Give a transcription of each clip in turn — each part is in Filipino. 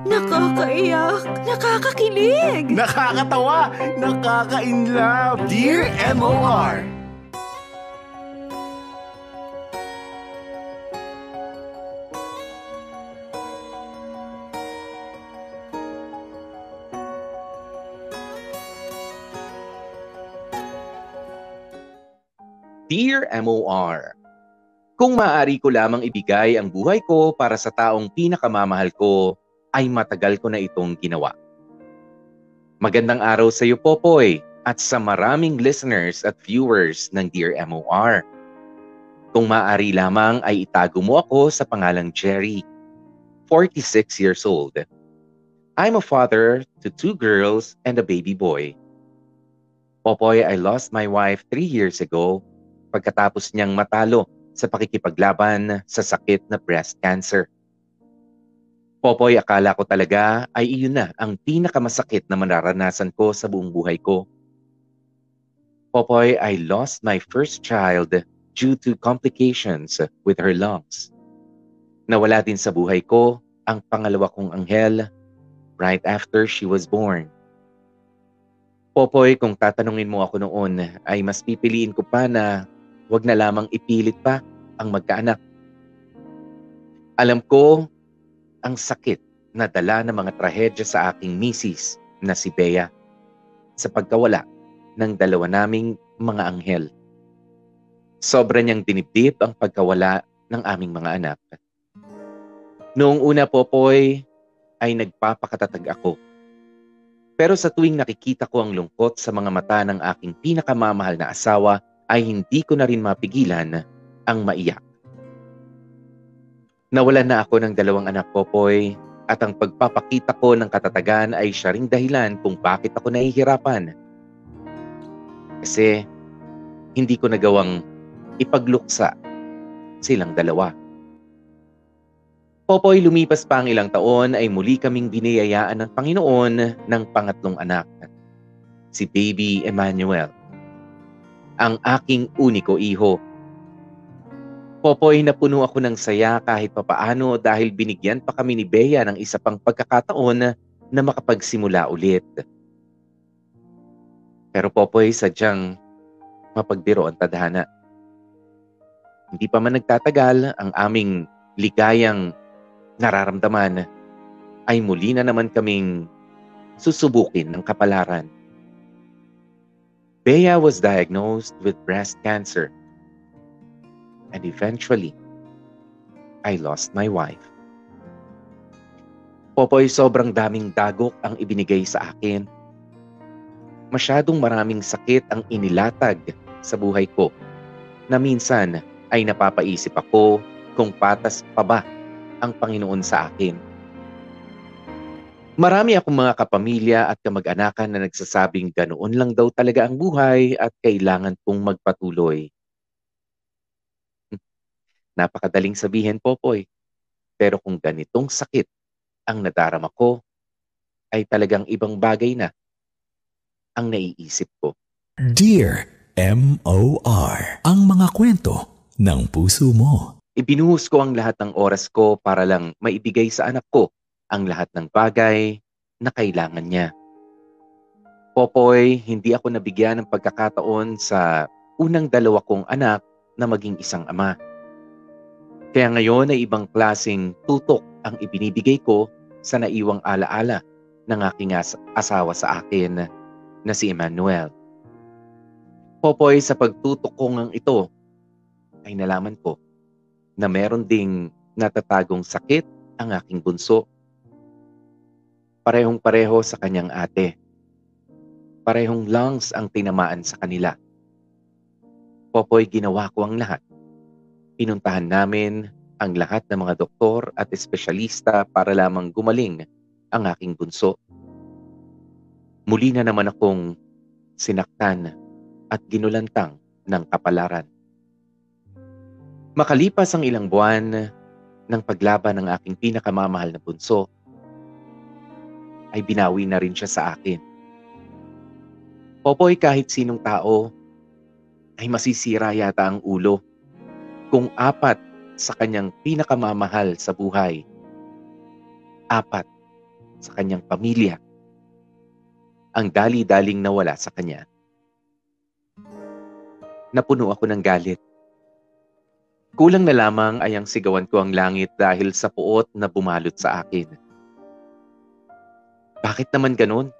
Nakakaiyak, nakakakilig, Nakakatawa, nakaka-inlove. Dear MOR! Dear MOR, Kung maaari ko lamang ibigay ang buhay ko para sa taong pinakamamahal ko, ay matagal ko na itong ginawa. Magandang araw sa iyo, Popoy, at sa maraming listeners at viewers ng Dear MOR. Kung maaari lamang ay itago mo ako sa pangalang Jerry, 46 years old. I'm a father to two girls and a baby boy. Popoy, I lost my wife three years ago pagkatapos niyang matalo sa pakikipaglaban sa sakit na breast cancer. Popoy, akala ko talaga ay iyon na ang pinakamasakit na mararanasan ko sa buong buhay ko. Popoy, I lost my first child due to complications with her lungs. Nawala din sa buhay ko ang pangalawa kong anghel right after she was born. Popoy, kung tatanungin mo ako noon, ay mas pipiliin ko pa na wag na lamang ipilit pa ang magkaanak. Alam ko ang sakit na dala ng mga trahedya sa aking misis na si Bea sa pagkawala ng dalawa naming mga anghel. Sobra niyang dinibdib ang pagkawala ng aming mga anak. Noong una po po'y ay nagpapakatatag ako. Pero sa tuwing nakikita ko ang lungkot sa mga mata ng aking pinakamamahal na asawa ay hindi ko na rin mapigilan ang maiyak. Nawalan na ako ng dalawang anak ko, Poy, at ang pagpapakita ko ng katatagan ay siya ring dahilan kung bakit ako nahihirapan. Kasi hindi ko nagawang ipagluksa silang dalawa. Popoy, lumipas pa ang ilang taon ay muli kaming biniyayaan ng Panginoon ng pangatlong anak, si Baby Emmanuel ang aking uniko iho. Popoy, napuno ako ng saya kahit papaano dahil binigyan pa kami ni Bea ng isa pang pagkakataon na makapagsimula ulit. Pero Popoy, sadyang mapagbiro ang tadhana. Hindi pa man nagtatagal ang aming ligayang nararamdaman ay muli na naman kaming susubukin ng kapalaran. Bea was diagnosed with breast cancer. And eventually, I lost my wife. Popoy, sobrang daming dagok ang ibinigay sa akin. Masyadong maraming sakit ang inilatag sa buhay ko na minsan ay napapaisip ako kung patas pa ba ang Panginoon sa akin. Marami akong mga kapamilya at kamag-anakan na nagsasabing ganoon lang daw talaga ang buhay at kailangan kong magpatuloy. Napakadaling sabihin, Popoy. Pero kung ganitong sakit ang nadarama ko, ay talagang ibang bagay na ang naiisip ko. Dear M.O.R. Ang mga kwento ng puso mo. Ibinuhos ko ang lahat ng oras ko para lang maibigay sa anak ko ang lahat ng bagay na kailangan niya. Popoy, hindi ako nabigyan ng pagkakataon sa unang dalawa kong anak na maging isang ama. Kaya ngayon ay ibang klasing tutok ang ibinibigay ko sa naiwang alaala ng aking as- asawa sa akin na si Emmanuel. Popoy, sa pagtutok ko ngang ito, ay nalaman ko na meron ding natatagong sakit ang aking bunso parehong-pareho sa kanyang ate. Parehong lungs ang tinamaan sa kanila. Popoy, ginawa ko ang lahat. Pinuntahan namin ang lahat ng mga doktor at espesyalista para lamang gumaling ang aking bunso. Muli na naman akong sinaktan at ginulantang ng kapalaran. Makalipas ang ilang buwan ng paglaban ng aking pinakamamahal na bunso, ay binawi na rin siya sa akin. Popoy kahit sinong tao ay masisira yata ang ulo kung apat sa kanyang pinakamamahal sa buhay. Apat sa kanyang pamilya. Ang dali-daling nawala sa kanya. Napuno ako ng galit. Kulang na lamang ay ang sigawan ko ang langit dahil sa puot na bumalot sa akin. Bakit naman ganun?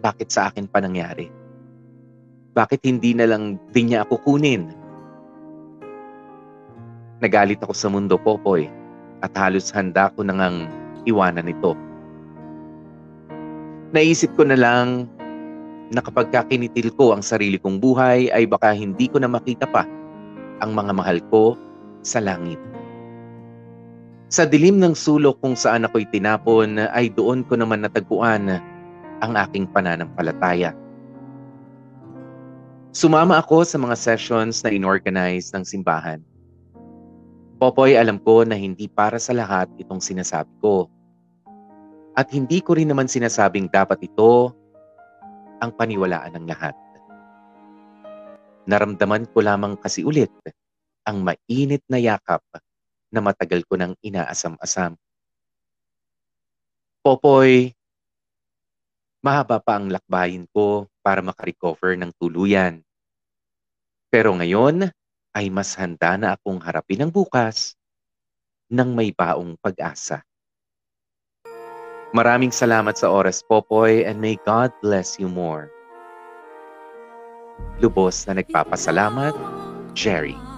Bakit sa akin pa nangyari? Bakit hindi na lang din niya ako kunin? Nagalit ako sa mundo, Popoy, at halos handa ko nang iwanan ito. Naisip ko na lang na kapag kakinitil ko ang sarili kong buhay ay baka hindi ko na makita pa ang mga mahal ko sa langit. Sa dilim ng sulok kung saan ako'y tinapon ay doon ko naman natagpuan ang aking pananampalataya. Sumama ako sa mga sessions na inorganize ng simbahan. Popoy, alam ko na hindi para sa lahat itong sinasabi ko. At hindi ko rin naman sinasabing dapat ito ang paniwalaan ng lahat. Naramdaman ko lamang kasi ulit ang mainit na yakap na matagal ko nang inaasam-asam. Popoy, mahaba pa ang lakbayin ko para makarecover ng tuluyan. Pero ngayon ay mas handa na akong harapin ang bukas ng may baong pag-asa. Maraming salamat sa oras, Popoy, and may God bless you more. Lubos na nagpapasalamat, Jerry.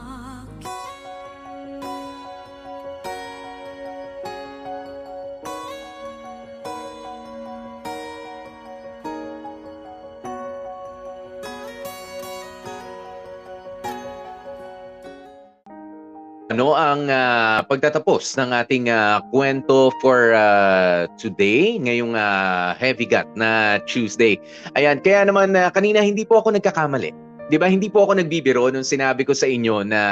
Ang uh, pagtatapos ng ating uh, kwento for uh, today, ngayong uh, heavy gut na Tuesday. Ayan, kaya naman uh, kanina hindi po ako nagkakamali. 'Di ba? Hindi po ako nagbibiro nung sinabi ko sa inyo na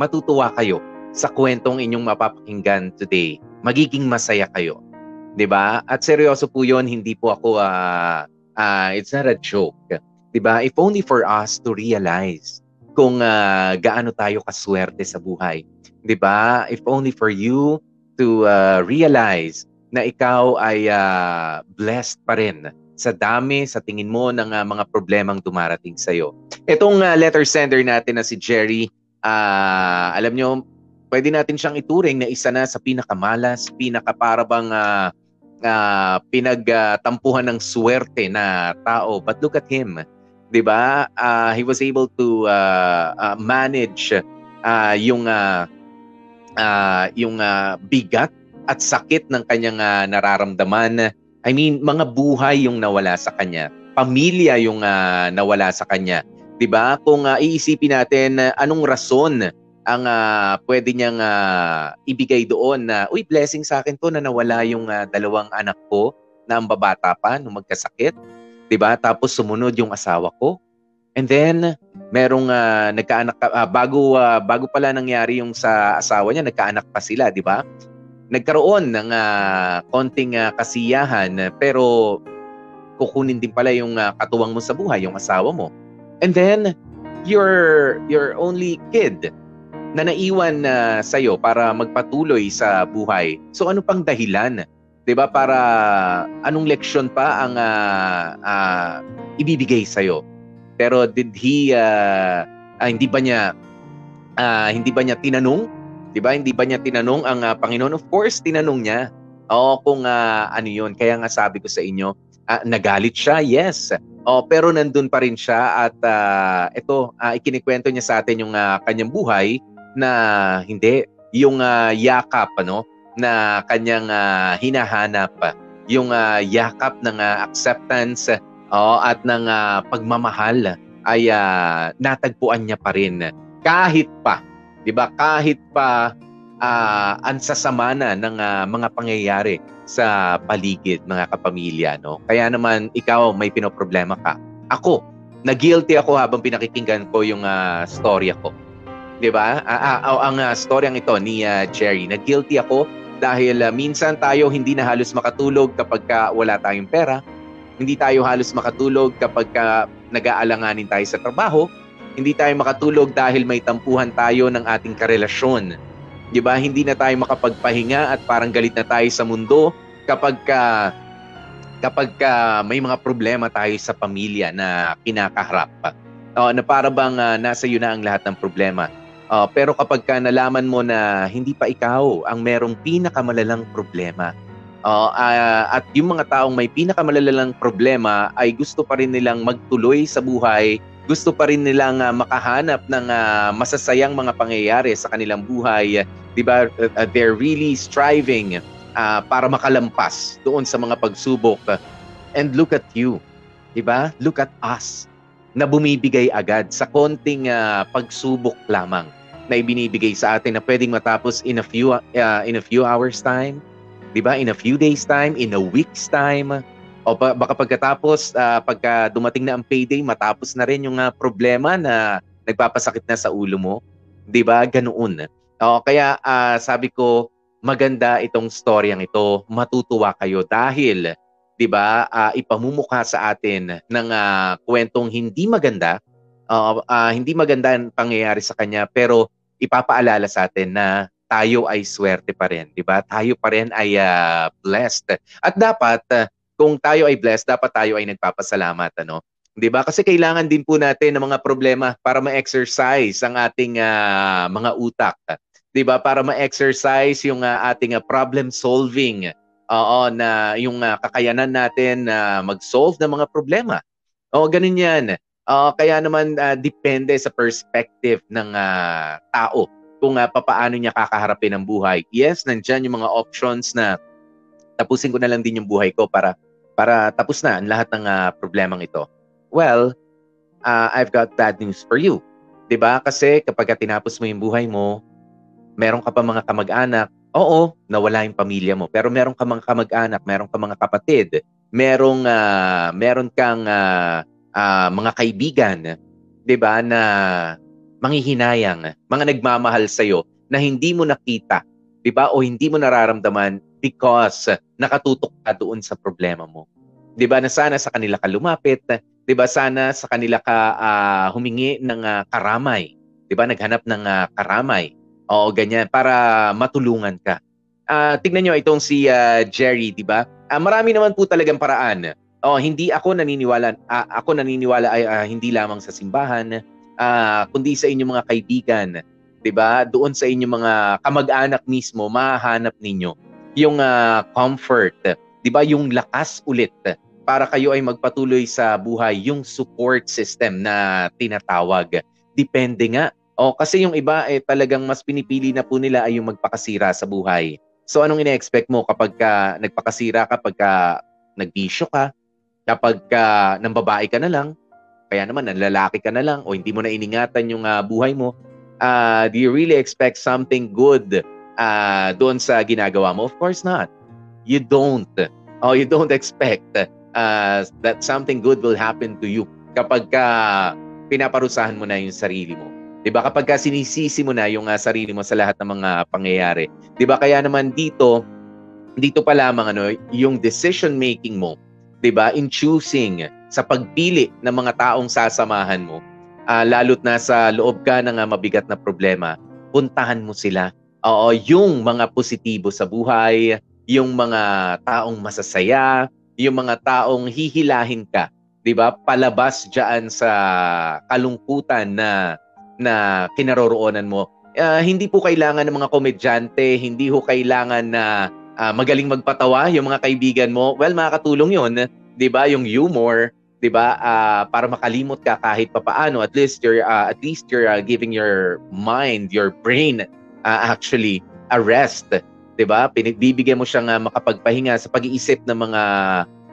matutuwa kayo sa kwentong inyong mapapakinggan today. Magiging masaya kayo. 'Di ba? At seryoso po 'yon, hindi po ako uh, uh, it's not a joke. 'Di ba? If only for us to realize kung uh, gaano tayo kaswerte sa buhay. 'Di ba? If only for you to uh, realize na ikaw ay uh, blessed pa rin sa dami sa tingin mo ng uh, mga problemang dumarating sa iyo. Itong uh, letter sender natin na si Jerry, uh, alam nyo, pwede natin siyang ituring na isa na sa pinakamalas, pinakaparabang uh, uh, pinagtampuhan ng swerte na tao. But look at him 'di ba? Uh, he was able to uh, uh, manage uh, yung uh, uh, yung uh, bigat at sakit ng kanyang uh, nararamdaman. I mean, mga buhay yung nawala sa kanya. Pamilya yung uh, nawala sa kanya. 'Di ba? Kung uh, iisipin natin uh, anong rason ang uh, pwede niyang uh, ibigay doon na, uy, blessing sa akin to na nawala yung uh, dalawang anak ko na ang babata pa nung magkasakit 'di ba? Tapos sumunod yung asawa ko. And then merong uh, nagkaanak uh, bago uh, bago pala nangyari yung sa asawa niya, nagkaanak pa sila, 'di ba? Nagkaroon ng uh, konting uh, kasiyahan pero kukunin din pala yung uh, katuwang mo sa buhay, yung asawa mo. And then your your only kid na naiwan uh, sa iyo para magpatuloy sa buhay. So ano pang dahilan 'di ba? Para anong leksyon pa ang uh, uh, ibibigay sa iyo pero did he uh, uh, hindi ba niya uh, hindi ba niya tinanong? 'di ba? Hindi ba niya tinanong ang uh, Panginoon? Of course tinanong niya. O kung uh, ano 'yon kaya nga sabi ko sa inyo uh, nagalit siya? Yes. Oh pero nandun pa rin siya at uh, ito uh, ikinikwento niya sa atin yung uh, kanyang buhay na hindi. Yung uh, yakap ano na kanyang uh, hinahanap yung uh, yakap ng uh, acceptance uh, at ng uh, pagmamahal ay uh, natagpuan niya pa rin. Kahit pa 'di ba? Kahit pa uh, ang sasamana ng uh, mga pangyayari sa paligid mga kapamilya no? Kaya naman ikaw may pinoproblema ka. Ako na guilty ako habang pinakikinggan ko yung uh, storya ko. 'di ba? Uh, uh, ang uh, storyang ito ni uh, Jerry na guilty ako dahil uh, minsan tayo hindi na halos makatulog kapag ka wala tayong pera. Hindi tayo halos makatulog kapag ka nag-aalanganin tayo sa trabaho. Hindi tayo makatulog dahil may tampuhan tayo ng ating karelasyon. 'Di ba? Hindi na tayo makapagpahinga at parang galit na tayo sa mundo kapag ka kapag ka may mga problema tayo sa pamilya na kinakaharap. Uh, na para bang uh, nasa iyo na ang lahat ng problema. Uh, pero kapag ka nalaman mo na hindi pa ikaw ang merong pinakamalalang problema, uh, uh, at yung mga taong may pinakamalalang problema ay gusto pa rin nilang magtuloy sa buhay, gusto pa rin nilang uh, makahanap ng uh, masasayang mga pangyayari sa kanilang buhay, 'di ba? Uh, they're really striving uh, para makalampas doon sa mga pagsubok. And look at you, 'di ba? Look at us na bumibigay agad sa konting uh, pagsubok lamang na ibinibigay sa atin na pwedeng matapos in a few uh, in a few hours time, 'di ba? In a few days time, in a week's time. O pa, baka pagkatapos uh, pagka dumating na ang payday, matapos na rin yung uh, problema na nagpapasakit na sa ulo mo, 'di ba? Ganoon. O kaya uh, sabi ko maganda itong storyang ito. Matutuwa kayo dahil 'di ba? Uh, ipamumukha sa atin ng uh, kwentong hindi maganda, uh, uh, hindi maganda ang pangyayari sa kanya pero ipapaalala sa atin na tayo ay swerte pa rin, 'di ba? Tayo pa rin ay uh, blessed. At dapat uh, kung tayo ay blessed, dapat tayo ay nagpapasalamat, ano? 'Di ba? Kasi kailangan din po natin ng mga problema para ma-exercise ang ating uh, mga utak. 'di ba para ma-exercise yung uh, ating uh, problem solving. Oo, na yung uh, kakayanan natin na uh, mag-solve ng mga problema. O ganun 'yan. Uh, kaya naman uh, depende sa perspective ng uh, tao kung uh, papaano niya kakaharapin ang buhay. Yes, nandiyan yung mga options na tapusin ko na lang din yung buhay ko para para tapos na ang lahat ng uh, problemang ito. Well, uh, I've got bad news for you. 'Di ba? Kasi kapag tinapos mo yung buhay mo, meron ka pa mga kamag-anak, oo, nawala yung pamilya mo. Pero meron ka mga kamag-anak, meron ka mga kapatid, merong uh, meron kang uh, uh, mga kaibigan, 'di ba, na manghihinayang, mga nagmamahal sa iyo na hindi mo nakita, 'di ba? O hindi mo nararamdaman because nakatutok ka doon sa problema mo. 'Di ba? Na sana sa kanila ka lumapit, 'di ba? Sana sa kanila ka uh, humingi ng uh, karamay, 'di ba? Naghanap ng uh, karamay Oo, ganyan. Para matulungan ka. Uh, tignan nyo itong si uh, Jerry, di ba? Uh, marami naman po talagang paraan. Oh, hindi ako naniniwala uh, ako naniniwala ay uh, hindi lamang sa simbahan, uh, kundi sa inyong mga kaibigan, 'di ba? Doon sa inyong mga kamag-anak mismo mahahanap ninyo yung uh, comfort, 'di ba? Yung lakas ulit para kayo ay magpatuloy sa buhay, yung support system na tinatawag. Depende nga o kasi yung iba eh talagang mas pinipili na po nila ay yung magpakasira sa buhay. So anong ine-expect mo kapag ka nagpakasira kapag ka nagbisyo ka, kapag ka nang babae ka na lang, kaya naman nang lalaki ka na lang o hindi mo na iningatan yung uh, buhay mo, uh, do you really expect something good uh, doon sa ginagawa mo? Of course not. You don't. Oh, you don't expect uh, that something good will happen to you kapag ka pinaparusahan mo na yung sarili mo. 'Di ba? Kapag ka sinisisi mo na yung uh, sarili mo sa lahat ng mga pangyayari. 'Di ba? Kaya naman dito dito pa lamang ano, yung decision making mo, 'di ba? In choosing sa pagpili ng mga taong sasamahan mo, uh, lalo't na sa loob ka ng uh, mabigat na problema, puntahan mo sila. Oo, yung mga positibo sa buhay, yung mga taong masasaya, yung mga taong hihilahin ka, 'di ba? Palabas diyan sa kalungkutan na na kinaroroonan mo. Uh, hindi po kailangan ng mga komedyante, hindi ho kailangan na uh, magaling magpatawa yung mga kaibigan mo. Well, makakatulong 'yon, 'di ba? Yung humor, 'di ba? Uh, para makalimot ka kahit papaano, at least you're uh, at least you're uh, giving your mind, your brain uh, actually a rest, 'di ba? Pinagbibigyan mo siyang uh, makapagpahinga sa pag-iisip ng mga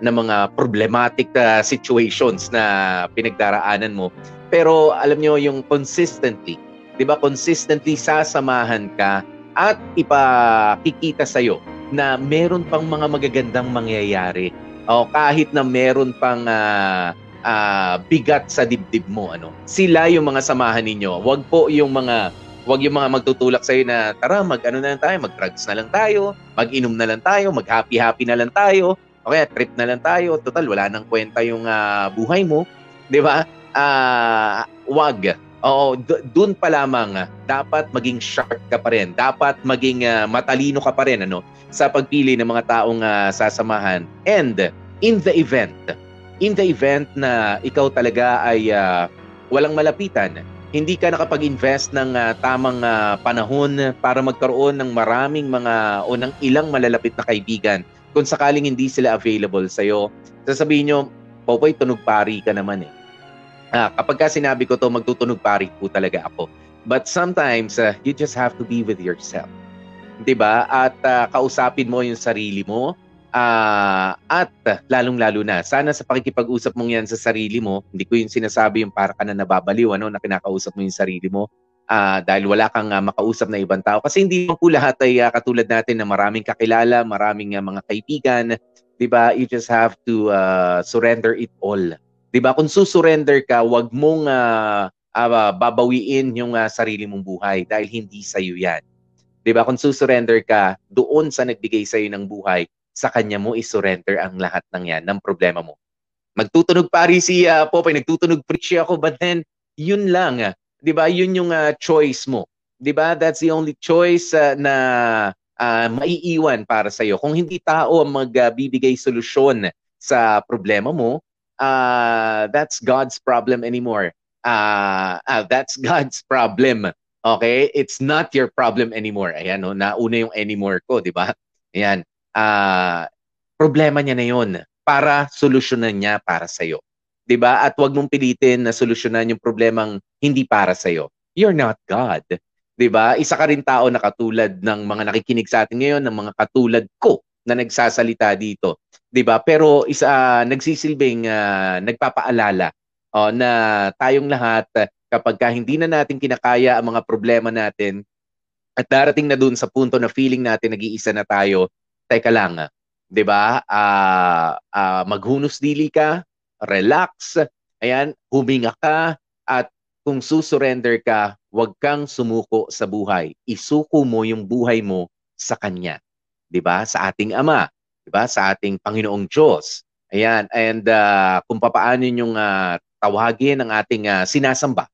ng mga problematic uh, situations na pinagdaraanan mo. Pero alam nyo, yung consistently, di ba, consistently sasamahan ka at ipakikita sa'yo na meron pang mga magagandang mangyayari. O kahit na meron pang uh, uh, bigat sa dibdib mo. Ano? Sila yung mga samahan ninyo. Huwag po yung mga Huwag yung mga magtutulak sa'yo na, tara, mag ano na lang tayo, mag-drugs na lang tayo, mag-inom na lang tayo, mag-happy-happy na lang tayo, o kaya trip na lang tayo, total, wala nang kwenta yung uh, buhay mo. Di ba? uh, wag, Oo, d- doon pa lamang dapat maging sharp ka pa rin. Dapat maging ah, matalino ka pa rin ano sa pagpili ng mga taong ah, sasamahan. And in the event, in the event na ikaw talaga ay ah, walang malapitan, hindi ka nakapag-invest ng ah, tamang ah, panahon para magkaroon ng maraming mga o ng ilang malalapit na kaibigan kung sakaling hindi sila available sa'yo, sasabihin nyo, Popoy, tunog pari ka naman eh. Ah, kapag ka sinabi ko to, magtutunog pari po talaga ako. But sometimes, ah, you just have to be with yourself. 'Di ba? At ah, kausapin mo yung sarili mo. Ah, at lalong-lalo na, sana sa pakikipag-usap mong yan sa sarili mo, hindi ko yung sinasabi yung para ka na nababaliw, ano, na kinakausap mo yung sarili mo. Ah, dahil wala kang ah, makausap na ibang tao. Kasi hindi po lahat ay ah, katulad natin na maraming kakilala, maraming ah, mga kaibigan. 'Di ba? You just have to ah, surrender it all 'di ba? Kung susurrender ka, wag mong uh, uh, babawiin yung uh, sarili mong buhay dahil hindi sa iyo 'yan. 'Di ba? Kung susurrender ka doon sa nagbigay sa iyo ng buhay, sa kanya mo isurrender ang lahat ng 'yan ng problema mo. Magtutunog pari si uh, Popeye, nagtutunog preachy ako, but then yun lang, uh, 'di ba? Yun yung uh, choice mo. 'Di ba? That's the only choice uh, na uh, maiiwan para sa iyo. Kung hindi tao ang magbibigay uh, solusyon sa problema mo, uh, that's God's problem anymore. Uh, uh, that's God's problem. Okay? It's not your problem anymore. Ayan, no? nauna yung anymore ko, di ba? Ayan. Uh, problema niya na yun para solusyonan niya para sa'yo. Di ba? At huwag mong pilitin na solusyonan yung problemang hindi para sa'yo. You're not God. Di ba? Isa ka rin tao na katulad ng mga nakikinig sa atin ngayon, ng mga katulad ko na nagsasalita dito. 'di ba? Pero isa uh, nagsisilbing uh, nagpapaalala uh, na tayong lahat kapag ka hindi na natin kinakaya ang mga problema natin at darating na dun sa punto na feeling natin nag-iisa na tayo, teka lang, 'di ba? Uh, uh, maghunos dili ka, relax, ayan, huminga ka at kung susurrender ka, huwag kang sumuko sa buhay. Isuko mo yung buhay mo sa kanya. ba? Sa ating Ama, ba? Sa ating Panginoong Diyos. Ayan, and uh, kung papaano yung uh, tawagin ang ating uh, sinasamba.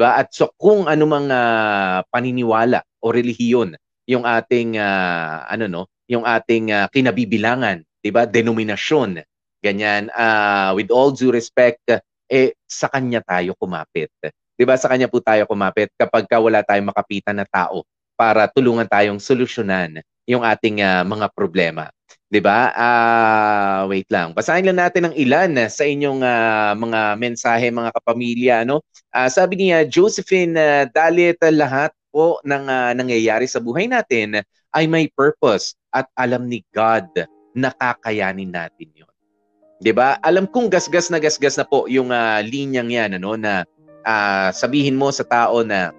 ba? At so kung anumang uh, paniniwala o relihiyon yung ating uh, ano no, yung ating uh, kinabibilangan, 'di ba? Denominasyon. Ganyan uh, with all due respect eh sa kanya tayo kumapit. 'Di ba? Sa kanya po tayo kumapit kapag ka wala tayong makapitan na tao para tulungan tayong solusyonan yung ating uh, mga problema. 'Di ba? Uh, wait lang. Basahin lang natin ng ilan sa inyong uh, mga mensahe mga kapamilya no. Uh, sabi niya Josephine uh, dalit lahat po ng uh, nangyayari sa buhay natin ay may purpose at alam ni God na kakayanin natin 'yon. 'Di ba? Alam kong gasgas na gasgas na po yung uh, linyang 'yan ano na uh, sabihin mo sa tao na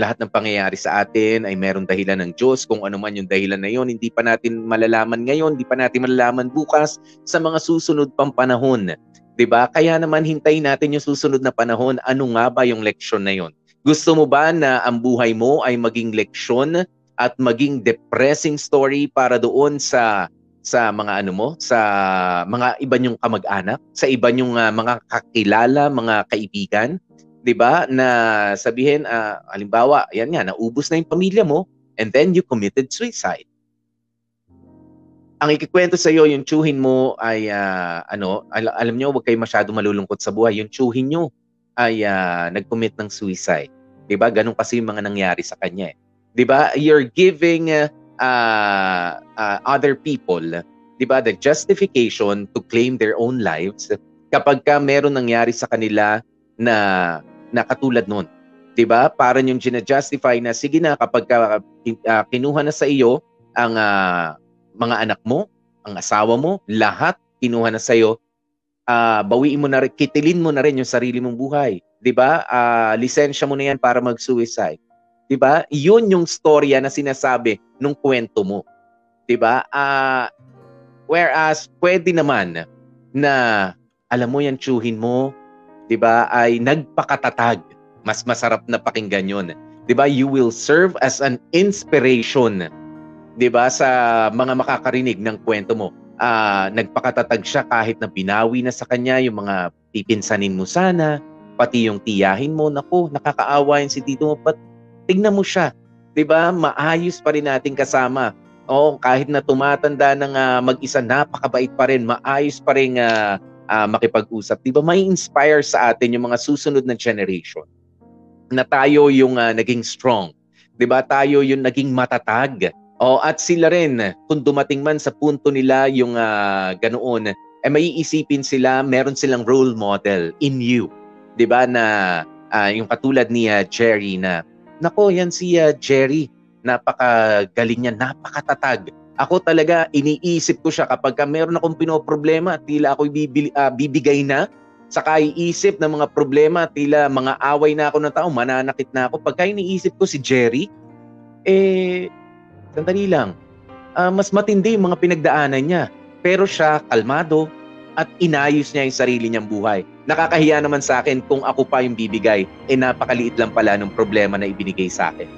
lahat ng pangyayari sa atin ay merong dahilan ng Diyos. Kung ano man yung dahilan na yon, hindi pa natin malalaman ngayon, hindi pa natin malalaman bukas sa mga susunod pang panahon. 'Di ba? Kaya naman hintayin natin yung susunod na panahon. Ano nga ba yung leksyon na yon? Gusto mo ba na ang buhay mo ay maging leksyon at maging depressing story para doon sa sa mga ano mo, sa mga iba niyong kamag-anak, sa iba niyong uh, mga kakilala, mga kaibigan? 'di ba, na sabihin uh, halimbawa, yan nga, naubos na yung pamilya mo and then you committed suicide. Ang ikikwento sa iyo, yung tsuhin mo ay uh, ano, al- alam niyo, wag kayo masyado malulungkot sa buhay. Yung tsuhin niyo ay uh, nag-commit ng suicide. 'Di ba? Ganun kasi yung mga nangyari sa kanya. Eh. 'Di ba? You're giving uh, uh, other people, 'di ba, the justification to claim their own lives kapag ka meron nangyari sa kanila na na katulad nun. 'Di ba? Para yung gina-justify na sige na kapag ka, uh, kinuha na sa iyo ang uh, mga anak mo, ang asawa mo, lahat kinuha na sa iyo, uh, bawiin mo na rin, kitilin mo na rin yung sarili mong buhay. 'Di ba? Uh, lisensya mo na 'yan para mag-suicide. 'Di ba? 'Yun yung storya na sinasabi nung kwento mo. 'Di ba? Uh, whereas pwede naman na alam mo yan tsuhin mo, 'di ba, ay nagpakatatag. Mas masarap na pakinggan 'yon. 'Di ba? You will serve as an inspiration 'di ba sa mga makakarinig ng kwento mo. Uh, nagpakatatag siya kahit na binawi na sa kanya yung mga pipinsanin mo sana, pati yung tiyahin mo, naku, nakakaawa yun si tito mo, but tignan mo siya, 'di ba? Maayos pa rin nating kasama. O kahit na tumatanda ng uh, mag-isa, napakabait pa rin, maayos pa rin uh, uh, makipag-usap. 'Di ba? May inspire sa atin yung mga susunod na generation na tayo yung uh, naging strong. 'Di ba? Tayo yung naging matatag. O at sila rin kung dumating man sa punto nila yung uh, ganoon eh maiisipin sila, meron silang role model in you. 'Di ba na uh, yung katulad ni uh, Jerry na nako yan si uh, Jerry, napakagaling niya, napakatatag. Ako talaga iniisip ko siya kapag ka meron akong pinoproblema, tila ako bibili, uh, bibigay na saka iisip ng mga problema, tila mga away na ako ng tao, mananakit na ako. Pagka iniisip ko si Jerry, eh, sandali lang, uh, mas matindi yung mga pinagdaanan niya pero siya kalmado at inayos niya yung sarili niyang buhay. Nakakahiya naman sa akin kung ako pa yung bibigay, eh napakaliit lang pala ng problema na ibinigay sa akin.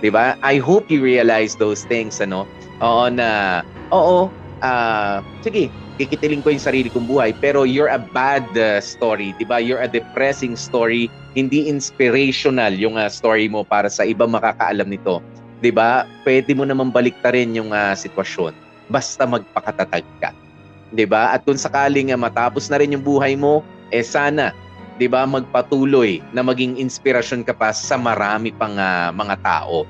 'Di ba? I hope you realize those things ano. Oo na oo, uh, sige, kikitilin ko yung sarili kong buhay pero you're a bad uh, story, 'di ba? You're a depressing story, hindi inspirational yung uh, story mo para sa ibang makakaalam nito. 'Di ba? Pwede mo naman baliktarin yung uh, sitwasyon basta magpakatatag ka. 'Di ba? At kung sakaling uh, matapos na rin yung buhay mo, eh sana 'di ba magpatuloy na maging inspirasyon ka pa sa marami pang uh, mga tao.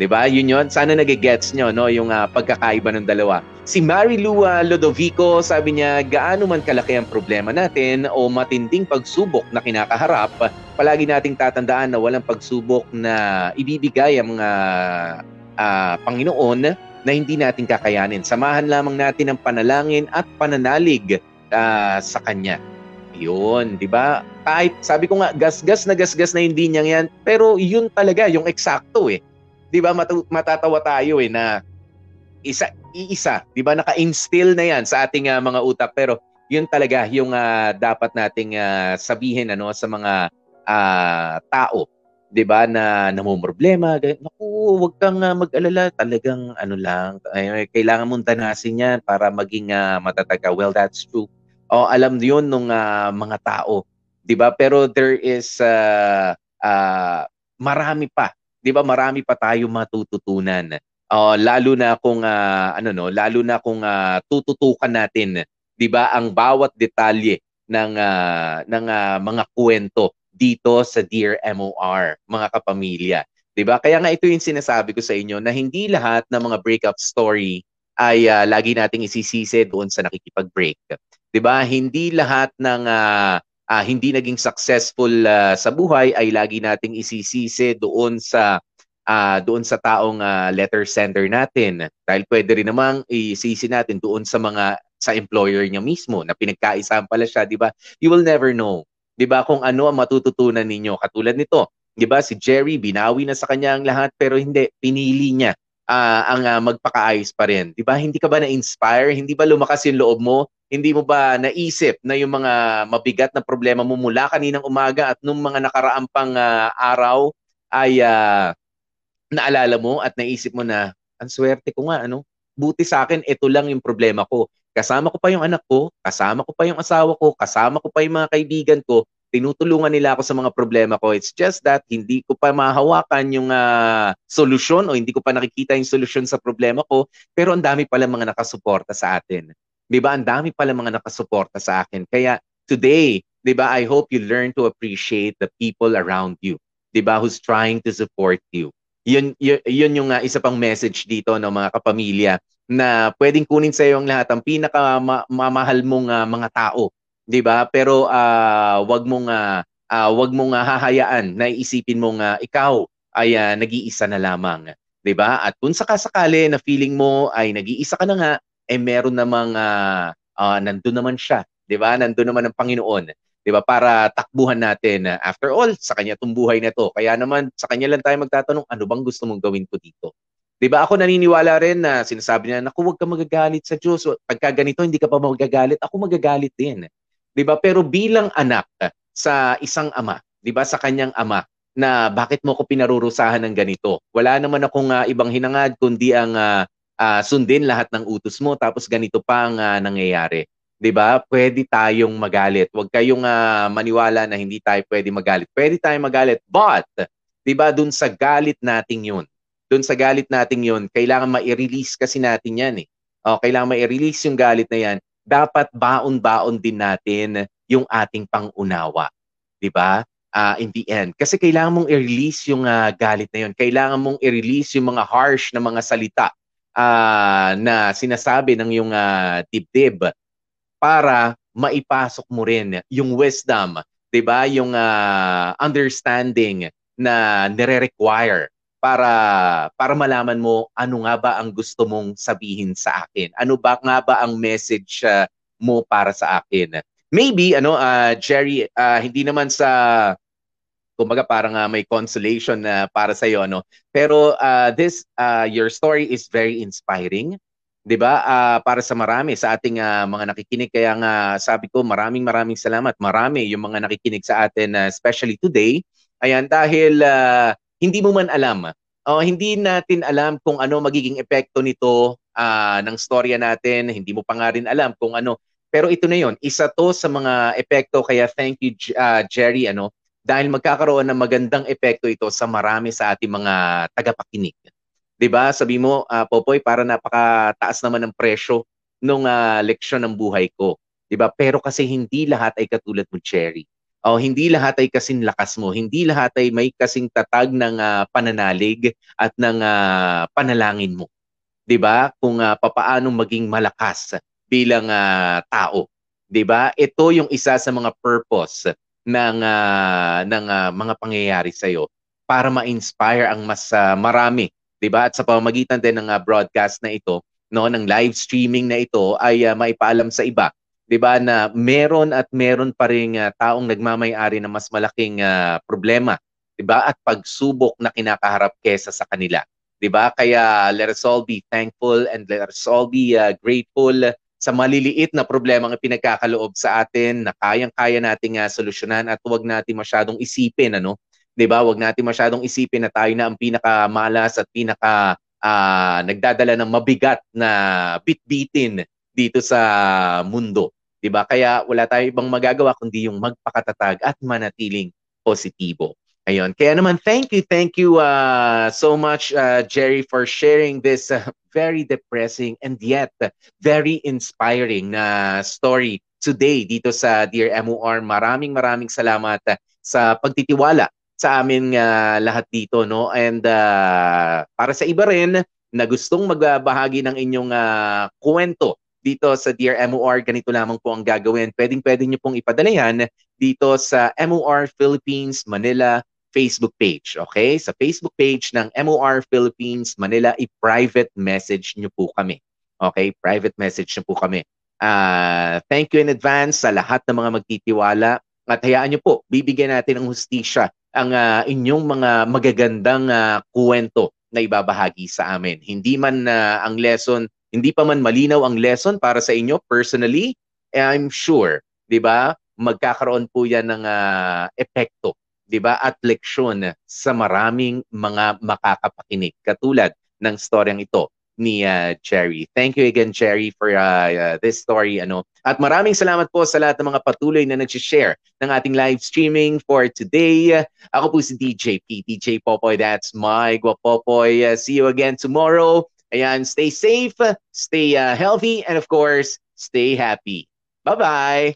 'Di ba? Yun 'yon. Sana nagegets nyo no yung uh, pagkakaiba ng dalawa. Si Marilu uh, Lodovico, sabi niya, gaano man kalaki ang problema natin o matinding pagsubok na kinakaharap, palagi nating tatandaan na walang pagsubok na ibibigay ang mga uh, Panginoon na hindi natin kakayanin. Samahan lamang natin ang panalangin at pananalig uh, sa Kanya. Yun, di ba? Kahit sabi ko nga, gasgas na gasgas na hindi niya yan, pero yun talaga, yung eksakto eh. Di ba, Mat- matatawa tayo eh na isa, iisa, di ba, naka-instill na yan sa ating uh, mga utak, pero yun talaga yung uh, dapat nating uh, sabihin ano sa mga uh, tao 'di ba na namomroblema, naku, wag kang uh, mag-alala, talagang ano lang, ay, kailangan mong danasin 'yan para maging uh, matatag. Well, that's true. Oh, alam 'yun nung uh, mga tao, 'di ba? Pero there is uh, uh, marami pa, 'di ba? Marami pa tayong matututunan. Oh, lalo na kung uh, ano no, lalo na kung uh, tututukan natin, 'di ba, ang bawat detalye ng uh, ng uh, mga kwento dito sa Dear MOR, mga kapamilya. 'Di ba? Kaya nga ito yung sinasabi ko sa inyo na hindi lahat ng mga breakup story ay uh, lagi nating isisisi doon sa nakikipag-break. 'Di ba? Hindi lahat ng uh, uh, hindi naging successful uh, sa buhay ay lagi nating isisisi doon sa uh, doon sa taong uh, letter sender natin. Dahil pwede rin namang isisi natin doon sa mga sa employer niya mismo na pinagkaisahan pala siya, 'di ba? You will never know. 'Di ba, kung ano ang matututunan ninyo. Katulad nito, 'di ba, si Jerry binawi na sa kanya ang lahat pero hindi pinili niya uh, ang uh, magpakaayos pa rin. 'Di ba? Hindi ka ba na-inspire? Hindi ba lumakas yung loob mo? Hindi mo ba naisip na yung mga mabigat na problema mo mula kaninang umaga at nung mga nakaraang pang uh, araw ay uh, naalala mo at naisip mo na ang swerte ko nga ano buti sa akin ito lang yung problema ko Kasama ko pa yung anak ko, kasama ko pa yung asawa ko, kasama ko pa yung mga kaibigan ko, tinutulungan nila ako sa mga problema ko. It's just that hindi ko pa mahawakan yung uh, solusyon o hindi ko pa nakikita yung solusyon sa problema ko, pero ang dami pala mga nakasuporta sa atin. 'Di ba? Ang dami pala mga nakasuporta sa akin. Kaya today, 'di ba, I hope you learn to appreciate the people around you. 'Di ba? Who's trying to support you. Yun, yun, yun yung uh, isa pang message dito ng no, mga kapamilya na pwedeng kunin sa iyo ang lahat ang pinakamamahal mong uh, mga tao, 'di ba? Pero uh, wag mong uh, uh, wag mong uh, hahayaan na iisipin mong uh, ikaw ay uh, nag-iisa na lamang, 'di ba? At kung sakasakali na feeling mo ay nag-iisa ka na nga, eh meron namang uh, uh, nandun naman siya, 'di ba? Nandun naman ang Panginoon, 'di ba? Para takbuhan natin. After all, sa kanya tong buhay na 'to. Kaya naman sa kanya lang tayo magtatanong, ano bang gusto mong gawin ko dito? 'Di ba? Ako naniniwala rin na sinasabi niya, "Naku, huwag ka magagalit sa Diyos. Pagka ganito hindi ka pa magagalit, ako magagalit din." 'Di ba? Pero bilang anak sa isang ama, 'di ba, sa kanyang ama, na bakit mo ko pinarurusahan ng ganito? Wala naman akong uh, ibang hinangad kundi ang uh, uh, sundin lahat ng utos mo tapos ganito pa ang uh, nangyayari. 'di ba? Pwede tayong magalit. Huwag kayong uh, maniwala na hindi tayo pwede magalit. Pwede tayong magalit, but 'di ba, dun sa galit nating 'yun. Dun sa galit nating 'yun, kailangan ma-release kasi natin 'yan eh. Oh, kailangan ma-release yung galit na 'yan. Dapat baon-baon din natin yung ating pangunawa. 'Di ba? Uh, in the end. Kasi kailangan mong i-release yung uh, galit na 'yon. Kailangan mong i-release yung mga harsh na mga salita uh, na sinasabi ng yung uh, dibdib para maipasok mo rin yung wisdom, 'di ba? Yung uh, understanding na nire-require para para malaman mo ano nga ba ang gusto mong sabihin sa akin. Ano ba nga ba ang message uh, mo para sa akin? Maybe ano uh, Jerry uh, hindi naman sa kumbaga parang uh, may consolation na uh, para sa iyo no. Pero uh, this uh, your story is very inspiring 'di ba? Uh, para sa marami sa ating uh, mga nakikinig kaya nga sabi ko maraming maraming salamat. Marami yung mga nakikinig sa atin uh, especially today. Ayan dahil uh, hindi mo man alam uh, hindi natin alam kung ano magiging epekto nito uh, ng storya natin. Hindi mo pa nga rin alam kung ano. Pero ito na 'yon. Isa to sa mga epekto kaya thank you uh, Jerry ano dahil magkakaroon ng magandang epekto ito sa marami sa ating mga tagapakinig. 'Di ba? Sabi mo, uh, Popoy, para napakataas naman ng presyo nung uh, leksyon ng buhay ko. 'Di ba? Pero kasi hindi lahat ay katulad mo, Cherry. Oh, hindi lahat ay kasing lakas mo, hindi lahat ay may kasing tatag ng uh, pananalig at ng uh, panalangin mo. 'Di ba? Kung uh, papaano maging malakas bilang uh, tao. 'Di ba? Ito yung isa sa mga purpose ng uh, ng uh, mga pangyayari sa iyo para ma-inspire ang mas uh, marami 'di ba? At sa pamamagitan din ng uh, broadcast na ito, no, ng live streaming na ito ay uh, maipaalam sa iba, 'di ba, na meron at meron pa ring uh, taong nagmamay-ari ng mas malaking uh, problema, 'di ba? At pagsubok na kinakaharap kesa sa kanila, 'di ba? Kaya let us all be thankful and let us all be uh, grateful sa maliliit na problema ang pinagkakaloob sa atin na kayang-kaya nating uh, solusyonan at huwag natin masyadong isipin ano 'di ba? Huwag natin masyadong isipin na tayo na ang pinakamalas at pinaka uh, nagdadala ng mabigat na bitbitin dito sa mundo, 'di ba? Kaya wala tayong ibang magagawa kundi yung magpakatatag at manatiling positibo. Ayun. Kaya naman thank you, thank you uh, so much uh, Jerry for sharing this uh, very depressing and yet very inspiring na uh, story today dito sa Dear MOR. Maraming maraming salamat uh, sa pagtitiwala sa amin uh, lahat dito no and uh, para sa iba rin na gustong magbahagi ng inyong uh, kwento dito sa Dear MOR ganito lamang po ang gagawin. Pwedeng pwede niyo pong ipadala yan dito sa MOR Philippines Manila Facebook page okay? Sa Facebook page ng MOR Philippines Manila i-private message niyo po kami okay? Private message niyo po kami. Uh, thank you in advance sa lahat ng mga magtitiwala. At hayaan niyo po bibigyan natin ng hustisya ang uh, inyong mga magagandang uh, kwento na ibabahagi sa amin. Hindi man uh, ang lesson, hindi pa man malinaw ang lesson para sa inyo personally, I'm sure, 'di ba? Magkakaroon po 'yan ng uh, epekto, 'di ba? At leksyon sa maraming mga makakapakinig katulad ng storyang ito ni uh, Cherry. Thank you again Cherry for uh, uh, this story ano. At maraming salamat po sa lahat ng mga patuloy na nag-share ng ating live streaming for today. Ako po si DJ P, DJ Popoy. That's my Guapopoy. Uh, see you again tomorrow. Ayan, stay safe, stay uh, healthy, and of course, stay happy. Bye-bye!